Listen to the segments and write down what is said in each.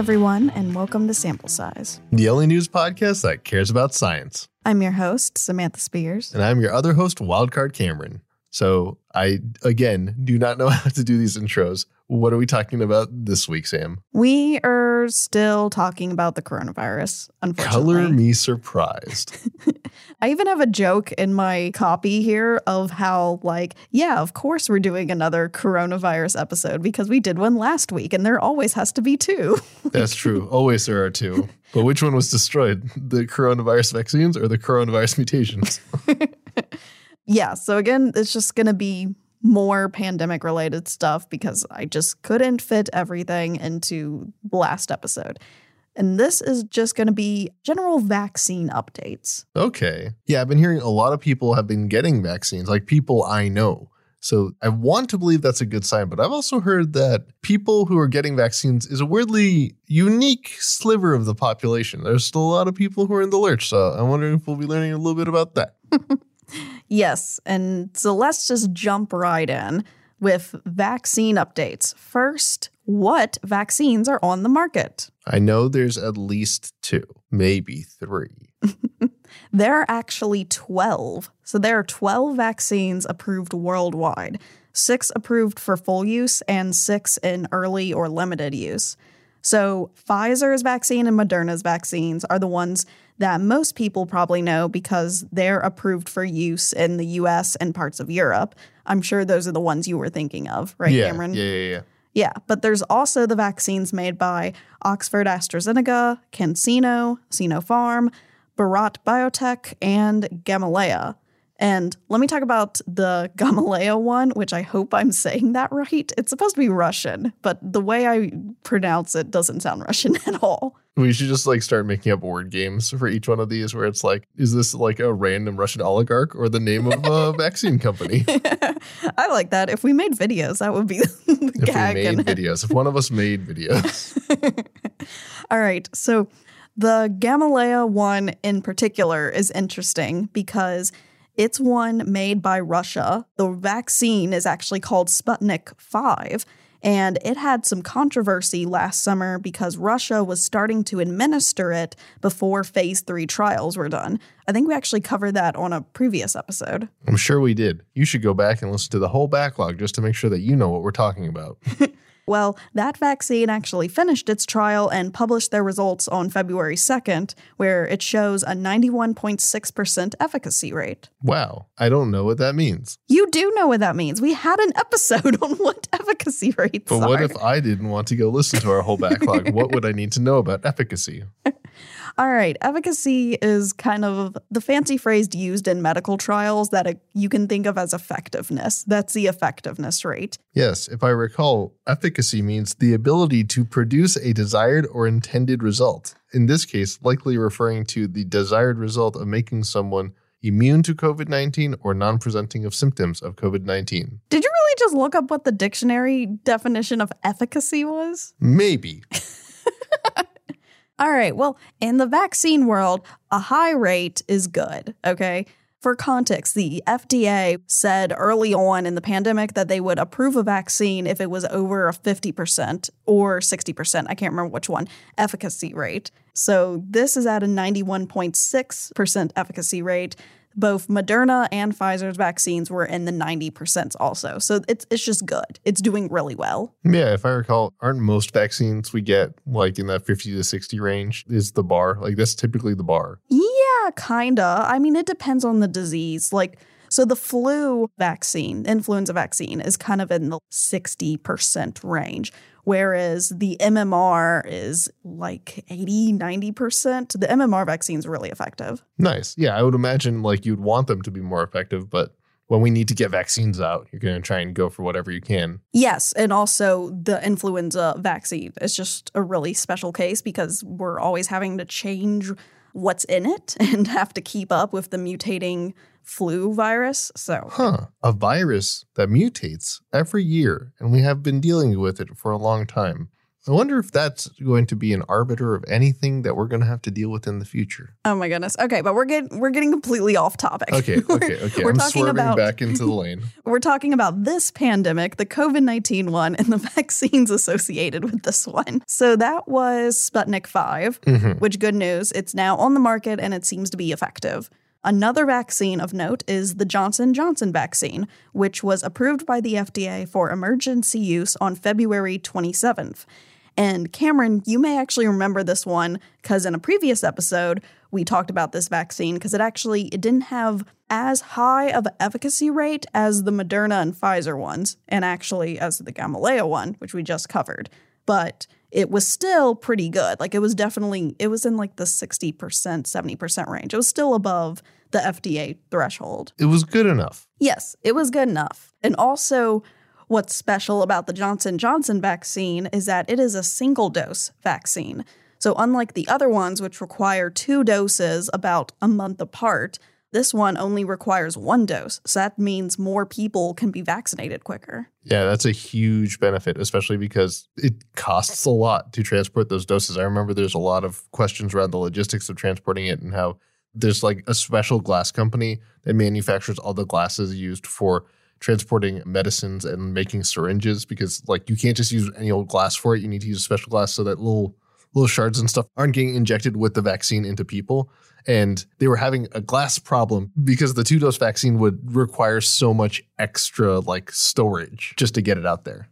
Everyone, and welcome to Sample Size. the only news podcast that cares about science. I'm your host, Samantha Spears. And I'm your other host, Wildcard Cameron. So I, again, do not know how to do these intros. What are we talking about this week, Sam? We are still talking about the coronavirus, unfortunately. Color me surprised. I even have a joke in my copy here of how, like, yeah, of course we're doing another coronavirus episode because we did one last week and there always has to be two. That's true. Always there are two. But which one was destroyed? The coronavirus vaccines or the coronavirus mutations? yeah, so again, it's just going to be more pandemic related stuff because I just couldn't fit everything into the last episode. And this is just going to be general vaccine updates. Okay. Yeah, I've been hearing a lot of people have been getting vaccines, like people I know. So I want to believe that's a good sign, but I've also heard that people who are getting vaccines is a weirdly unique sliver of the population. There's still a lot of people who are in the lurch. So I'm wondering if we'll be learning a little bit about that. Yes, and so let's just jump right in with vaccine updates. First, what vaccines are on the market? I know there's at least two, maybe three. There are actually 12. So there are 12 vaccines approved worldwide, six approved for full use, and six in early or limited use. So Pfizer's vaccine and Moderna's vaccines are the ones that most people probably know because they're approved for use in the US and parts of Europe. I'm sure those are the ones you were thinking of, right, yeah, Cameron? yeah, yeah, yeah. Yeah, but there's also the vaccines made by Oxford AstraZeneca, CanSino, Sinopharm, Bharat Biotech, and Gamaleya. And let me talk about the Gamaleya one, which I hope I'm saying that right. It's supposed to be Russian, but the way I pronounce it doesn't sound Russian at all. We should just like start making up word games for each one of these where it's like, is this like a random Russian oligarch or the name of a vaccine company? I like that. If we made videos, that would be the If gag. we made videos, if one of us made videos. All right. So the Gamaleya one in particular is interesting because it's one made by Russia. The vaccine is actually called Sputnik 5. And it had some controversy last summer because Russia was starting to administer it before phase three trials were done. I think we actually covered that on a previous episode. I'm sure we did. You should go back and listen to the whole backlog just to make sure that you know what we're talking about. Well, that vaccine actually finished its trial and published their results on February 2nd, where it shows a 91.6% efficacy rate. Wow. I don't know what that means. You do know what that means. We had an episode on what efficacy rates But are. what if I didn't want to go listen to our whole backlog? what would I need to know about efficacy? All right, efficacy is kind of the fancy phrase used in medical trials that you can think of as effectiveness. That's the effectiveness rate. Yes, if I recall, efficacy means the ability to produce a desired or intended result. In this case, likely referring to the desired result of making someone immune to COVID 19 or non presenting of symptoms of COVID 19. Did you really just look up what the dictionary definition of efficacy was? Maybe. All right. Well, in the vaccine world, a high rate is good. Okay. For context, the FDA said early on in the pandemic that they would approve a vaccine if it was over a 50% or 60%, I can't remember which one, efficacy rate. So this is at a 91.6% efficacy rate. Both Moderna and Pfizer's vaccines were in the 90% also. So it's, it's just good. It's doing really well. Yeah, if I recall, aren't most vaccines we get like in that 50 to 60 range is the bar? Like that's typically the bar. Yeah, kinda. I mean, it depends on the disease. Like, so the flu vaccine, influenza vaccine, is kind of in the 60% range, whereas the MMR is like 80, 90%. The MMR vaccine is really effective. Nice. Yeah, I would imagine like you'd want them to be more effective, but when we need to get vaccines out, you're going to try and go for whatever you can. Yes, and also the influenza vaccine is just a really special case because we're always having to change what's in it and have to keep up with the mutating flu virus. So, Huh. A virus that mutates every year, and we have been dealing with it for a long time. I wonder if that's going to be an arbiter of anything that we're going to have to deal with in the future. Oh my goodness. Okay, but we're getting we're getting completely off topic. Okay, okay, okay. We're I'm talking swerving about- back into the lane. We're talking about this pandemic, the COVID 19 one, and the vaccines associated with this one. So that was Sputnik 5, Mhm. which good news, it's now on the market and it seems to be effective. Another vaccine of note is the Johnson Johnson vaccine, which was approved by the FDA for emergency use on February 27th. And Cameron, you may actually remember this one because in a previous episode we talked about this vaccine because it actually it didn't have as high of an efficacy rate as the Moderna and Pfizer ones, and actually as the Gamaleya one, which we just covered. But it was still pretty good. Like it was definitely it was in like the 60%, 70% range. It was still above the FDA threshold. It was good enough. Yes, it was good enough. And also what's special about the Johnson Johnson vaccine is that it is a single dose vaccine. So unlike the other ones which require two doses about a month apart, this one only requires one dose. So that means more people can be vaccinated quicker. Yeah, that's a huge benefit, especially because it costs a lot to transport those doses. I remember there's a lot of questions around the logistics of transporting it and how there's like a special glass company that manufactures all the glasses used for transporting medicines and making syringes because like you can't just use any old glass for it. You need to use a special glass so that little little shards and stuff aren't getting injected with the vaccine into people. And they were having a glass problem because the two dose vaccine would require so much extra like storage just to get it out there.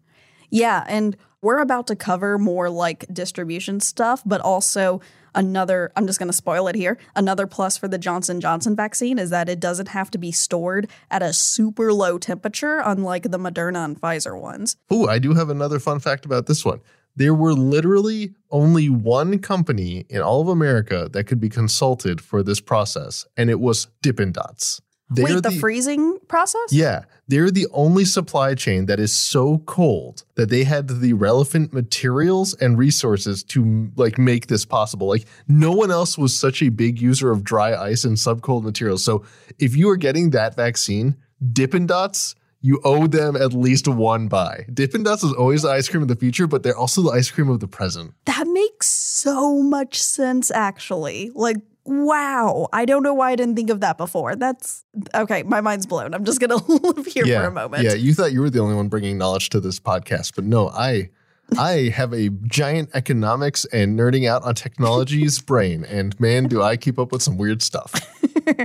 Yeah, and we're about to cover more like distribution stuff, but also another I'm just going to spoil it here. Another plus for the Johnson Johnson vaccine is that it doesn't have to be stored at a super low temperature unlike the Moderna and Pfizer ones. Oh, I do have another fun fact about this one. There were literally only one company in all of America that could be consulted for this process, and it was Dippin' Dots. Wait, the, freezing process? Yeah, they're the only supply chain that is so cold that they had the relevant materials and resources to like make this possible. Like no one else was such a big user of dry ice and subcold materials. So if you are getting that vaccine, Dippin' Dots, you owe them at least one buy. Dippin' Dots is always the ice cream of the future, but they're also the ice cream of the present. That makes so much sense actually. Like wow, I don't know why I didn't think of that before. That's okay, my mind's blown. I'm just going to live here yeah, for a moment. Yeah, you thought you were the only one bringing knowledge to this podcast, but no, I I have a giant economics and nerding out on technologies brain, and man, do I keep up with some weird stuff.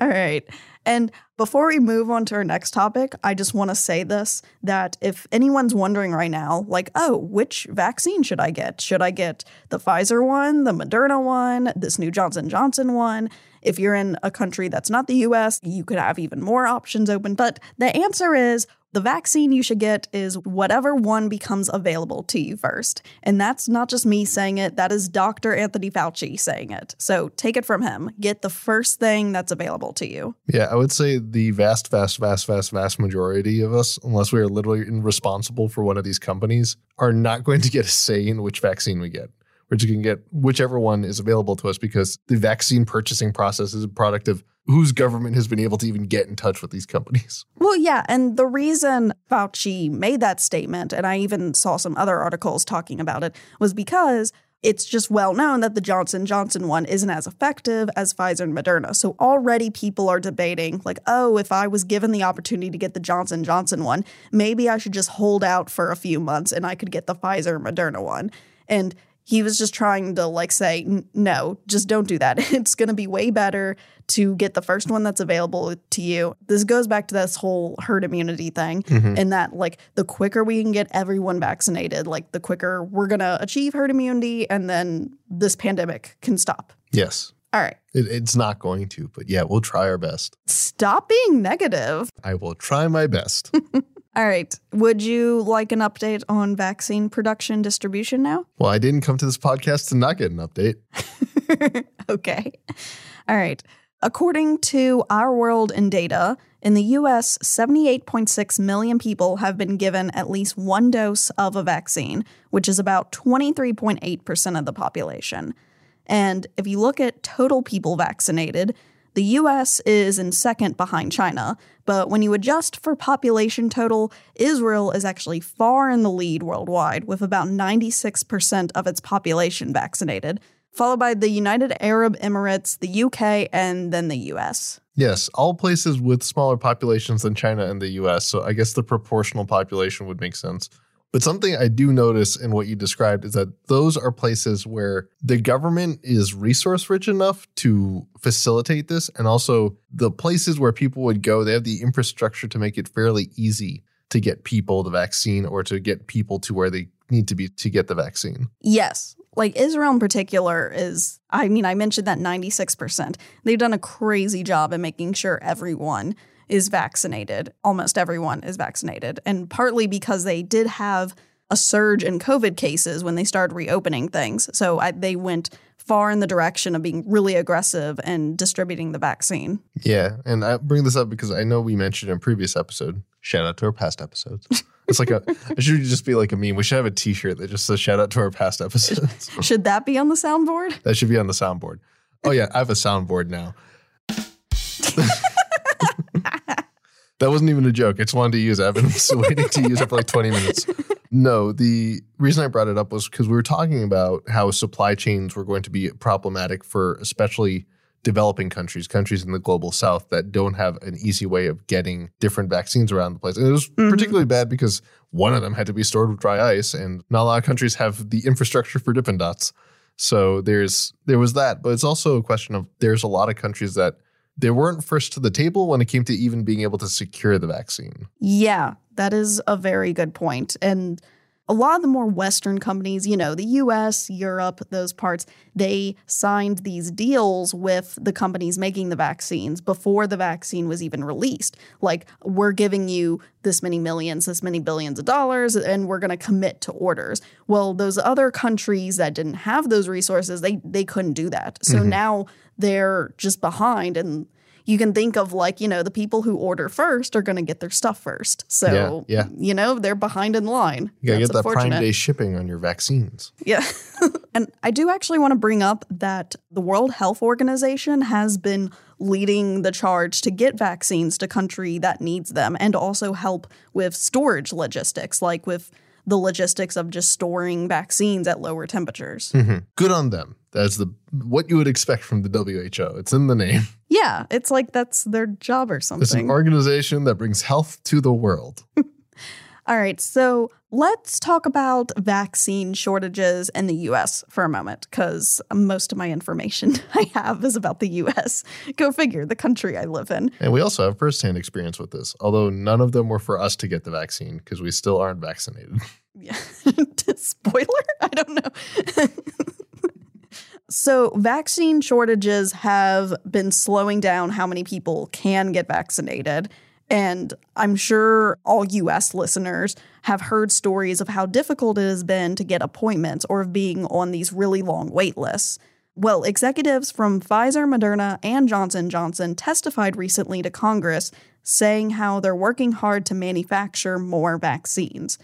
All right. And before we move on to our next topic, I just want to say this that if anyone's wondering right now, like, oh, which vaccine should I get? Should I get the Pfizer one, the Moderna one, this new Johnson Johnson one? If you're in a country that's not the US, you could have even more options open. But the answer is the vaccine you should get is whatever one becomes available to you first. And that's not just me saying it, that is Dr. Anthony Fauci saying it. So take it from him. Get the first thing that's available to you. Yeah, I would say the vast, vast, vast, vast, vast majority of us, unless we are literally responsible for one of these companies, are not going to get a say in which vaccine we get. Just going to get whichever one is available to us because the vaccine purchasing process is a product of whose government has been able to even get in touch with these companies. Well, yeah. And the reason Fauci made that statement, and I even saw some other articles talking about it, was because it's just well known that the Johnson Johnson one isn't as effective as Pfizer and Moderna. So already people are debating like, "Oh, if I was given the opportunity to get the Johnson Johnson one, maybe I should just hold out for a few months and I could get the Pfizer Moderna one." And he was just trying to like say, "No, just don't do that. It's going to be way better to get the first one that's available to you." This goes back to this whole herd immunity thing mm-hmm. and that like the quicker we can get everyone vaccinated, like the quicker we're going to achieve herd immunity and then this pandemic can stop. Yes, All right. it, it's not going to, but yeah, we'll try our best. Stop being negative. I will try my best. All right. Would you like an update on vaccine production distribution now? well, I didn't come to this podcast to not get an update. okay. All right. According to Our World in Data, in the US, 78.6 million people have been given at least one dose of a vaccine, which is about 23.8% of the population. And if you look at total people vaccinated, The US is in second behind China, but when you adjust for population total, Israel is actually far in the lead worldwide, with about 96% of its population vaccinated, followed by the United Arab Emirates, the UK, and then the US. Yes, all places with smaller populations than China and the US. So I guess the proportional population would make sense. But something I do notice in what you described is that those are places where the government is resource rich enough to facilitate this. And also the places where people would go, they have the infrastructure to make it fairly easy to get people the vaccine or to get people to where they need to be to get the vaccine. Yes. Like Israel in particular is, I mean, I mentioned that 96%. They've done a crazy job in making sure everyone is vaccinated. Almost everyone is vaccinated. And partly because they did have a surge in COVID cases when they started reopening things. So I, they went far in the direction of being really aggressive and distributing the vaccine. Yeah. And I bring this up because I know we mentioned in a previous episode. Shout out to our past episodes. It's like a, it should just be like a meme. We should have a t shirt that just says shout out to our past episodes. Should that be on the soundboard? That should be on the soundboard. Oh, yeah. I have a soundboard now. That wasn't even a joke. I just wanted to use it. I've been waiting to use it for like 20 minutes. No, the reason I brought it up was because we were talking about how supply chains were going to be problematic for especially developing countries, countries in the global south that don't have an easy way of getting different vaccines around the place. And it was mm-hmm. particularly bad because one of them had to be stored with dry ice, and not a lot of countries have the infrastructure for Dippin' Dots. So there's there was that, but it's also a question of there's a lot of countries that they weren't first to the table when it came to even being able to secure the vaccine. Yeah, that is a very good point. And a lot of the more Western companies, you know, the US, Europe, those parts, they signed these deals with the companies making the vaccines before the vaccine was even released. Like, we're giving you this many millions, this many billions of dollars, and we're going to commit to orders. Well, those other countries that didn't have those resources, they they couldn't do that. So mm-hmm. now they're just behind and you can think of like, you know, the people who order first are going to get their stuff first. So, yeah, yeah. you know, they're behind in line. You got to get that Prime Day shipping on your vaccines. Yeah. and I do actually want to bring up that the World Health Organization has been leading the charge to get vaccines to country that needs them and also help with storage logistics like with the logistics of just storing vaccines at lower temperatures. Mm-hmm. Good on them. That's the what you would expect from the WHO. It's in the name. Yeah, it's like that's their job or something. It's an organization that brings health to the world. All right, so let's talk about vaccine shortages in the US for a moment, because most of my information I have is about the US. Go figure, the country I live in. And we also have firsthand experience with this, although none of them were for us to get the vaccine because we still aren't vaccinated. Yeah. Spoiler? I don't know. So, vaccine shortages have been slowing down how many people can get vaccinated. And I'm sure all US listeners have heard stories of how difficult it has been to get appointments or of being on these really long wait lists. Well, executives from Pfizer, Moderna, and Johnson Johnson testified recently to Congress saying how they're working hard to manufacture more vaccines.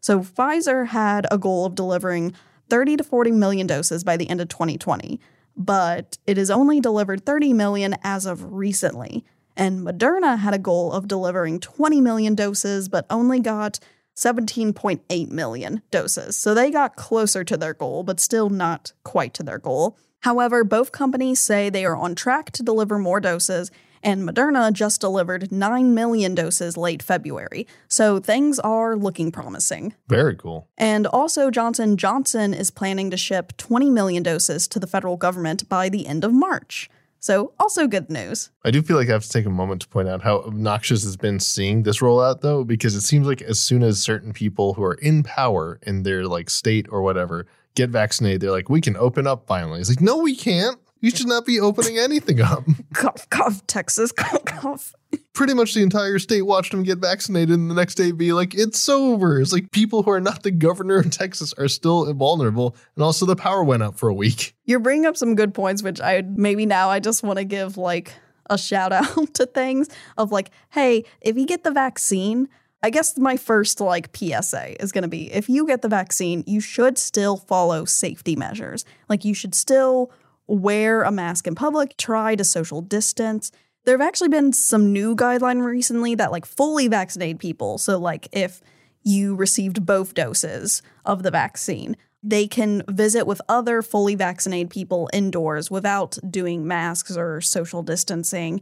So Pfizer had a goal of delivering 30 to 40 million doses by the end of 2020, but it has only delivered 30 million as of recently. And Moderna had a goal of delivering 20 million doses, but only got 17.8 million doses. So they got closer to their goal, but still not quite to their goal. However, both companies say they are on track to deliver more doses, and Moderna just delivered 9 million doses late February. So things are looking promising. Very cool. And also Johnson Johnson is planning to ship 20 million doses to the federal government by the end of March. So, also good news. I do feel like I have to take a moment to point out how obnoxious has been seeing this rollout, though, because it seems like as soon as certain people who are in power in their like state or whatever get vaccinated, they're like, we can open up finally. It's like, no, we can't. You should not be opening anything up. cough, cough, Texas, cough, cough. Pretty much the entire state watched him get vaccinated and the next day be like, it's over. It's like people who are not the governor of Texas are still vulnerable, And also the power went out for a week. You're bringing up some good points, which I maybe now I just want to give like a shout out to things of like, hey, if you get the vaccine, I guess my first like PSA is going to be if you get the vaccine, you should still follow safety measures. Like you should still wear a mask in public, try to social distance. There have actually been some new guideline recently that like fully vaccinated people, so like if you received both doses of the vaccine, they can visit with other fully vaccinated people indoors without doing masks or social distancing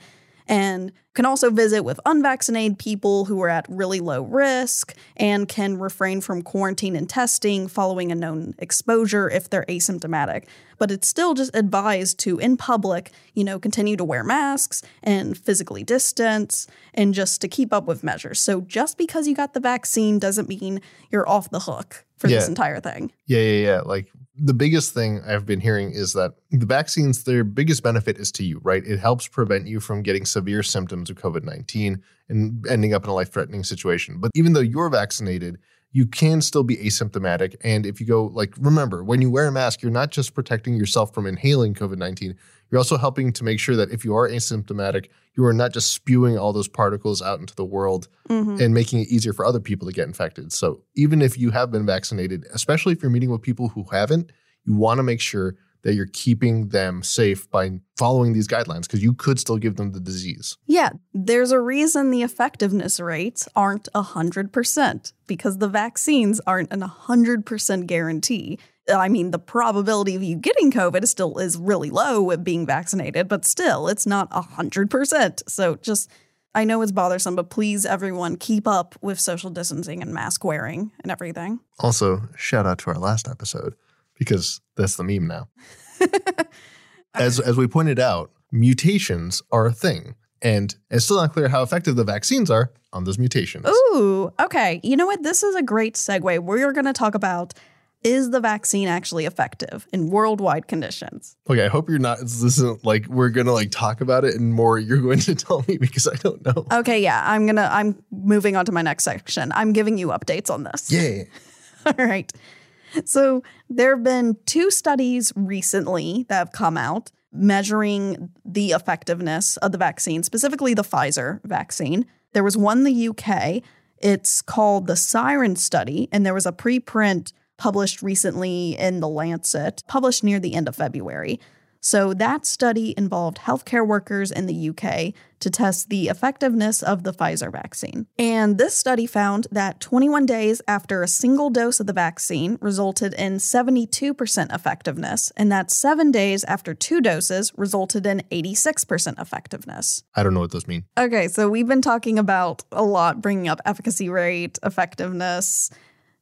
and can also visit with unvaccinated people who are at really low risk and can refrain from quarantine and testing following a known exposure if they're asymptomatic. But it's still just advised to, in public, you know, continue to wear masks and physically distance and just to keep up with measures. So just because you got the vaccine doesn't mean you're off the hook for Yeah. this entire thing. Yeah, yeah, yeah. Like the biggest thing I've been hearing is that the vaccines, their biggest benefit is to you, right? It helps prevent you from getting severe symptoms of COVID 19 and ending up in a life threatening situation. But even though you're vaccinated, you can still be asymptomatic. And if you go, like, remember, when you wear a mask, you're not just protecting yourself from inhaling COVID 19, you're also helping to make sure that if you are asymptomatic, you are not just spewing all those particles out into the world Mhm. and making it easier for other people to get infected. So even if you have been vaccinated, especially if you're meeting with people who haven't, you want to make sure that you're keeping them safe by following these guidelines because you could still give them the disease. Yeah, there's a reason the effectiveness rates aren't 100% because the vaccines aren't an 100% guarantee. I mean, the probability of you getting COVID is still is really low with being vaccinated, but still, it's not 100%. So just I know it's bothersome, but please everyone keep up with social distancing and mask wearing and everything. Also, shout out to our last episode because that's the meme now. as as we pointed out, mutations are a thing. And it's still not clear how effective the vaccines are on those mutations. Ooh, okay. You know what? This is a great segue. We're going to talk about is the vaccine actually effective in worldwide conditions? Okay, I hope you're not. This isn't like we're gonna like talk about it and more. You're going to tell me because I don't know. Okay, yeah, I'm gonna I'm moving on to my next section. I'm giving you updates on this. Yeah. All right. So there have been two studies recently that have come out measuring the effectiveness of the vaccine, specifically the Pfizer vaccine. There was one in the UK. It's called the Siren Study, and there was a preprint published recently in The Lancet, published near the end of February. So that study involved healthcare workers in the UK to test the effectiveness of the Pfizer vaccine. And this study found that 21 days after a single dose of the vaccine resulted in 72% effectiveness, and that 7 days after two doses resulted in 86% effectiveness. I don't know what those mean. Okay, so we've been talking about a lot, bringing up efficacy rate, effectiveness,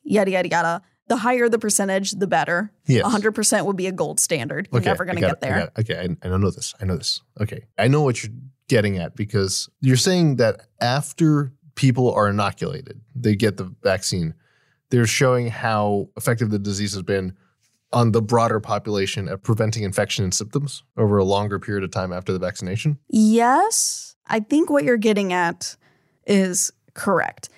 yada, yada, yada. The higher the percentage, the better. Yes. 100% would be a gold standard. You're Okay, never going to get it, there. it. Okay, I, I know this. I know this. Okay, I know what you're getting at because you're saying that after people are inoculated, they get the vaccine. They're showing how effective the disease has been on the broader population at preventing infection and symptoms over a longer period of time after the vaccination. Yes, I think what you're getting at is correct.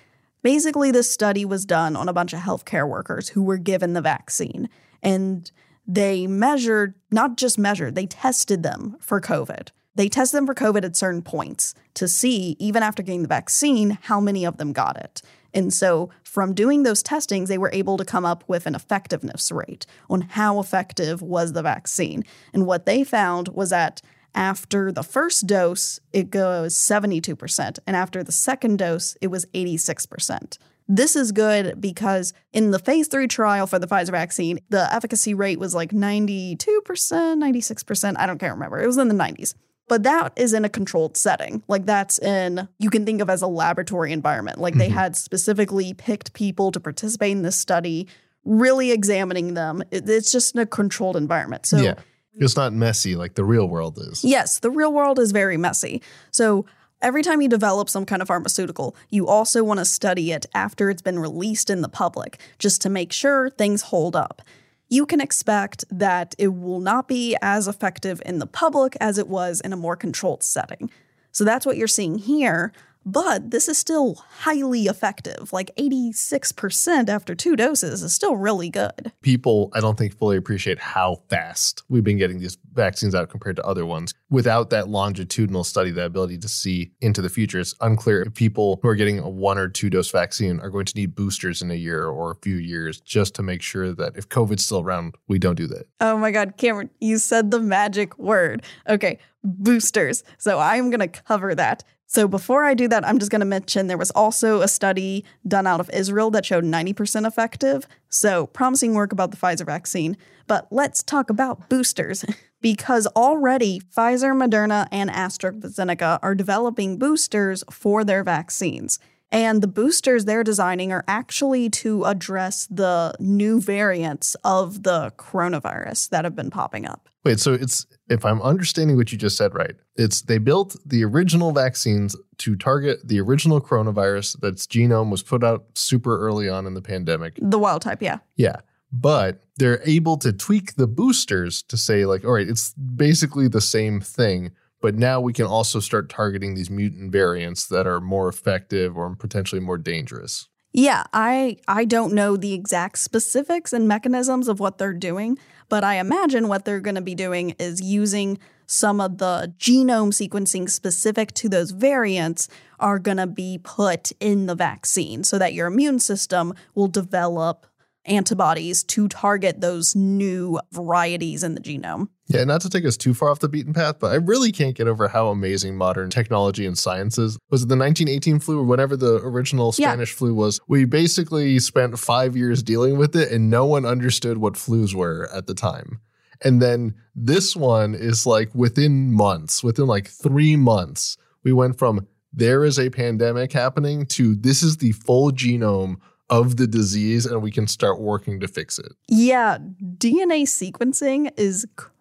Basically, this study was done on a bunch of healthcare workers who were given the vaccine, and they measured, not just measured, they tested them for COVID. They tested them for COVID at certain points to see, even after getting the vaccine, how many of them got it. And so, from doing those testings, they were able to come up with an effectiveness rate on how effective was the vaccine. And what they found was that after the first dose, it goes 72%, and after the second dose, it was 86%. This is good because in the phase three trial for the Pfizer vaccine, the efficacy rate was like 92%, 96%. I don't can't remember. It was in the 90s. But that is in a controlled setting. Like that's in, you can think of as a laboratory environment. Like they Mhm. had specifically picked people to participate in this study, really examining them. It's just in a controlled environment. So yeah, Mm-hmm. it's not messy like the real world is. Yes, the real world is very messy. So every time you develop some kind of pharmaceutical, you also want to study it after it's been released in the public, just to make sure things hold up. You can expect that it will not be as effective in the public as it was in a more controlled setting. So that's what you're seeing here. But this is still highly effective. Like 86% after two doses is still really good. People, I don't think, fully appreciate how fast we've been getting these vaccines out compared to other ones. Without that longitudinal study, the ability to see into the future, it's unclear if people who are getting a one or two dose vaccine are going to need boosters in a year or a few years just to make sure that if COVID's still around, we don't do that. Oh my God, Cameron, you said the magic word. Okay, boosters. So I'm going to cover that. So before I do that, I'm just going to mention there was also a study done out of Israel that showed 90% effective. So promising work about the Pfizer vaccine. But let's talk about boosters. because already Pfizer, Moderna, and AstraZeneca are developing boosters for their vaccines. And the boosters they're designing are actually to address the new variants of the coronavirus that have been popping up. Wait, so it's if I'm understanding what you just said right, it's they built the original vaccines to target the original coronavirus that's genome was put out super early on in the pandemic. The wild type, yeah. Yeah. But they're able to tweak the boosters to say, like, all right, it's basically the same thing, but now we can also start targeting these mutant variants that are more effective or potentially more dangerous. Yeah, I I don't know the exact specifics and mechanisms of what they're doing, but I imagine what they're going to be doing is using some of the genome sequencing specific to those variants are going to be put in the vaccine so that your immune system will develop antibodies to target those new varieties in the genome. Yeah, not to take us too far off the beaten path, but I really can't get over how amazing modern technology and science is. Was it the 1918 flu or whatever the original Spanish yeah. flu was? We basically spent five years dealing with it and no one understood what flus were at the time. And then this one is like within months, within like three months, we went from there is a pandemic happening to this is the full genome of the disease and we can start working to fix it. Yeah, DNA sequencing is crazy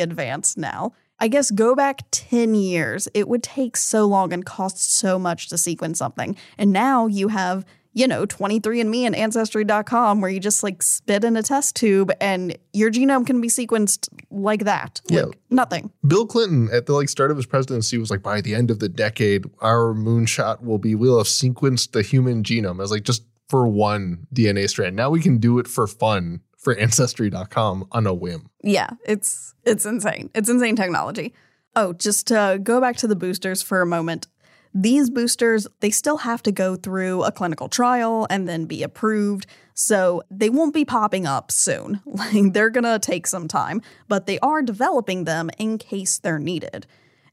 advanced now. I guess go back 10 years, it would take so long and cost so much to sequence something. And now you have, you know, 23andMe and Ancestry.com where you just like spit in a test tube and your genome can be sequenced like that. Like yeah. nothing. Bill Clinton at the like start of his presidency was like, by the end of the decade, our moonshot will be we'll have sequenced the human genome. I was like, just for one DNA strand. Now we can do it for fun for ancestry.com on a whim. Yeah, it's it's insane. It's insane technology. Oh, just to go back to the boosters for a moment. These boosters, they still have to go through a clinical trial and then be approved. So they won't be popping up soon. Like they're going to take some time, but they are developing them in case they're needed.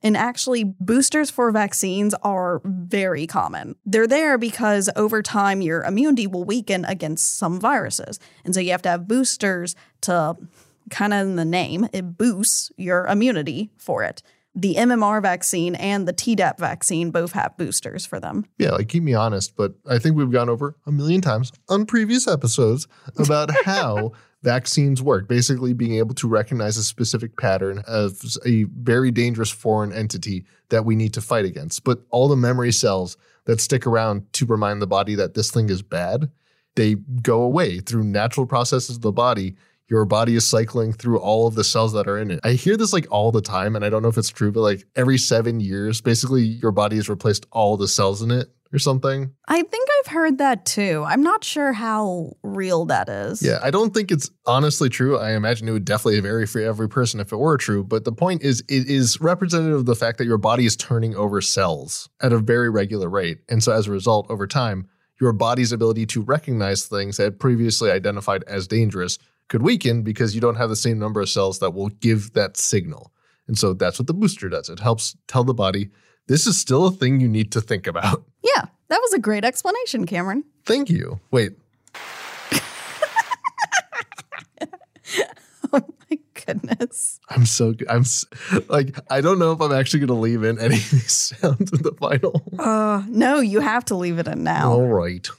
And actually, boosters for vaccines are very common. They're there because over time, your immunity will weaken against some viruses. And so you have to have boosters to kind of in the name, it boosts your immunity for it the MMR vaccine and the Tdap vaccine both have boosters for them. Yeah, like keep me honest, but I think we've gone over a million times on previous episodes about how vaccines work, basically being able to recognize a specific pattern of a very dangerous foreign entity that we need to fight against. But all the memory cells that stick around to remind the body that this thing is bad, they go away through natural processes of the body. Your body is cycling through all of the cells that are in it. I hear this like all the time, and I don't know if it's true, but like every seven years, basically your body has replaced all the cells in it or something. I think I've heard that too. I'm not sure how real that is. Yeah, I don't think it's honestly true. I imagine it would definitely vary for every person if it were true. But the point is, it is representative of the fact that your body is turning over cells at a very regular rate. And so as a result, over time, your body's ability to recognize things that previously identified as dangerous could weaken because you don't have the same number of cells that will give that signal. And so that's what the booster does. It helps tell the body this is still a thing you need to think about. Yeah, that was a great explanation, Cameron. Thank you. Wait. oh my goodness. I'm so good. I'm like I don't know if I'm actually going to leave in any of these sounds in the final. Uh, no, you have to leave it in now. All right.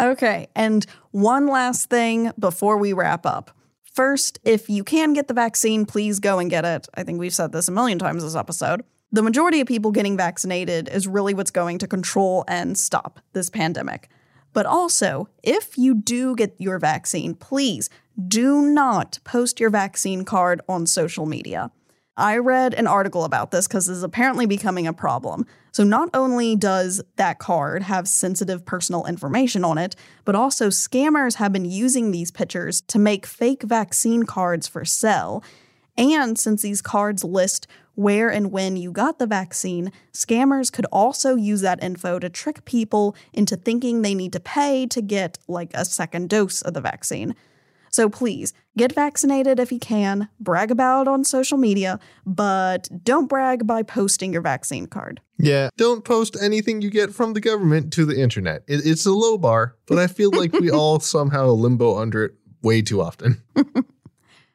Okay, and one last thing before we wrap up. First, if you can get the vaccine, please go and get it. I think we've said this a million times this episode the majority of people getting vaccinated is really what's going to control and stop this pandemic. But also, if you do get your vaccine, please do not post your vaccine card on social media. I read an article about this because this is apparently becoming a problem. So, not only does that card have sensitive personal information on it, but also scammers have been using these pictures to make fake vaccine cards for sale. And since these cards list where and when you got the vaccine, scammers could also use that info to trick people into thinking they need to pay to get like a second dose of the vaccine. So please get vaccinated if you can, brag about it on social media, but don't brag by posting your vaccine card. Yeah, don't post anything you get from the government to the internet. It, it's a low bar, but I feel like we all somehow limbo under it way too often.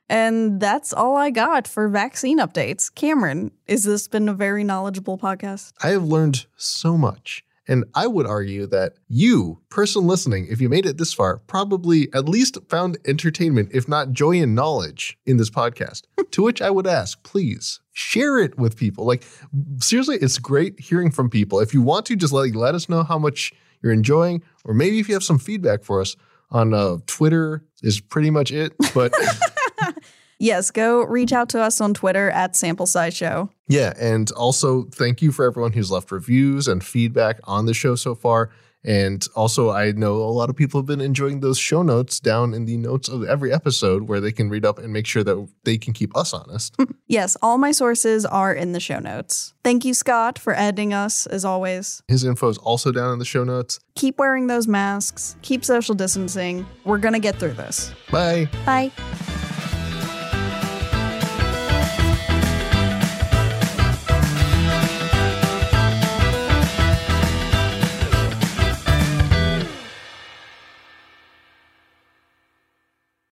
And that's all I got for vaccine updates. Cameron, is this been a very knowledgeable podcast? I have learned so much. And I would argue that you, person listening, if you made it this far, probably at least found entertainment, if not joy and knowledge in this podcast. to which I would ask, please share it with people. Like, seriously, it's great hearing from people. If you want to, just let, let us know how much you're enjoying, or maybe if you have some feedback for us on uh, Twitter, is pretty much it. But. yes, go reach out to us on Twitter at Sample Size Show. Yeah, and also thank you for everyone who's left reviews and feedback on the show so far. And also, I know a lot of people have been enjoying those show notes down in the notes of every episode where they can read up and make sure that they can keep us honest. yes, all my sources are in the show notes. Thank you, Scott, for editing us as always. His info is also down in the show notes. Keep wearing those masks, keep social distancing. We're going to get through this. Bye. Bye.